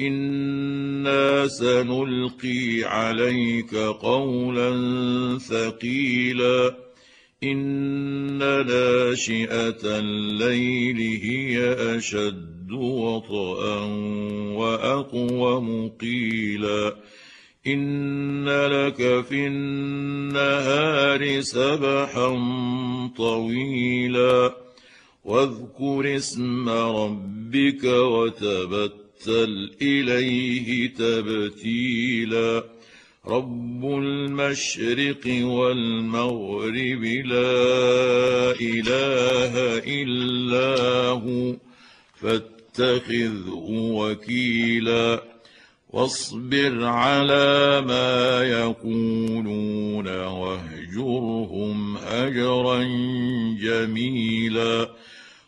أنا سنلقي عليك قولا ثقيلا ان ناشئه الليل هي اشد وطئا واقوم قيلا ان لك في النهار سبحا طويلا واذكر اسم ربك وتبتل إليه تبتيلا. رب المشرق والمغرب لا إله إلا هو فاتخذه وكيلا. واصبر على ما يقولون واهجرهم هجرا جميلا.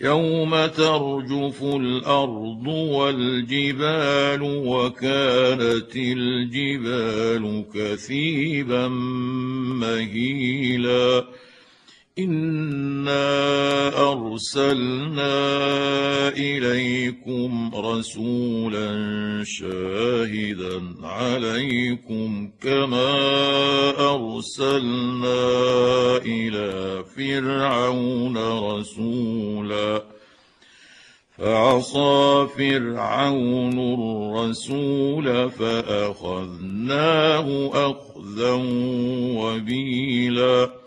يوم ترجف الأرض والجبال وكانت الجبال كثيبا مهيلا انا ارسلنا اليكم رسولا شاهدا عليكم كما ارسلنا إلى فرعون رسولا فعصى فرعون الرسول فاخذناه اخذا وبيلا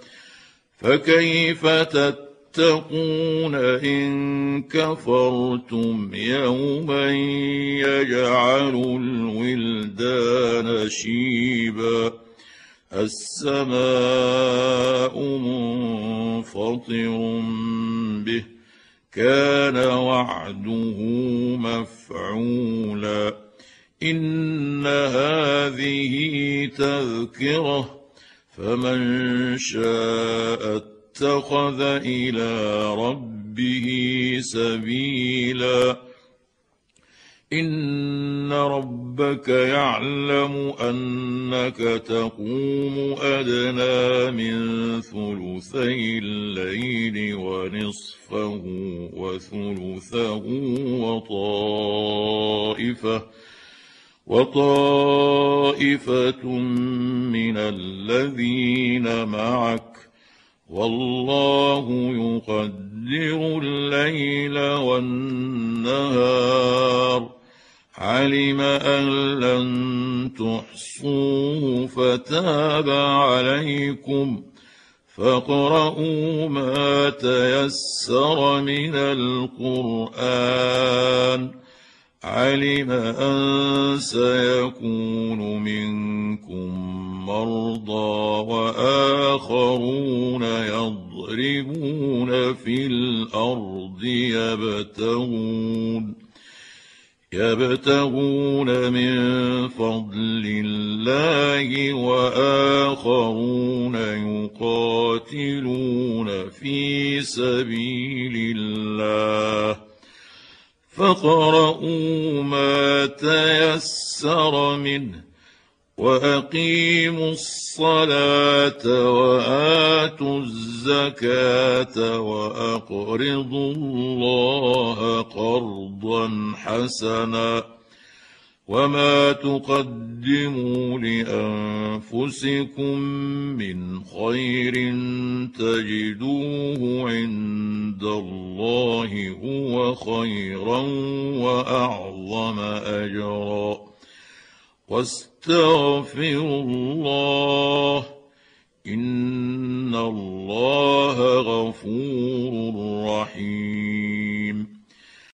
فكيف تتقون إن كفرتم يوما يجعل الولدان شيبا السماء منفطر به كان وعده مفعولا إن هذه تذكرة فمن شاء اتخذ إلى ربه سبيلا. إن ربك يعلم أنك تقوم أدنى من ثلثي الليل ونصفه وثلثه وطائفة. وطائفة من الذين معك والله يقدر الليل والنهار. علم أن لن تحصوه فتاب عليكم. فاقرؤوا ما تيسر من القرآن. علم أن سيكون منكم مرضى وآخرون يضربون في الأرض يبتغون يبتغون من فضل الله وآخرون يقاتلون في سبيل الله فاقرؤوا ما تيسر منه وأقيموا الصلاة وآتوا الزكاة وأقرضوا الله قرضا حسنا وما تقدموا لأنفسكم من خير تجدوه عند الله هو خيرا وأعظم أجرا. واستغفروا الله إن الله غفور رحيم.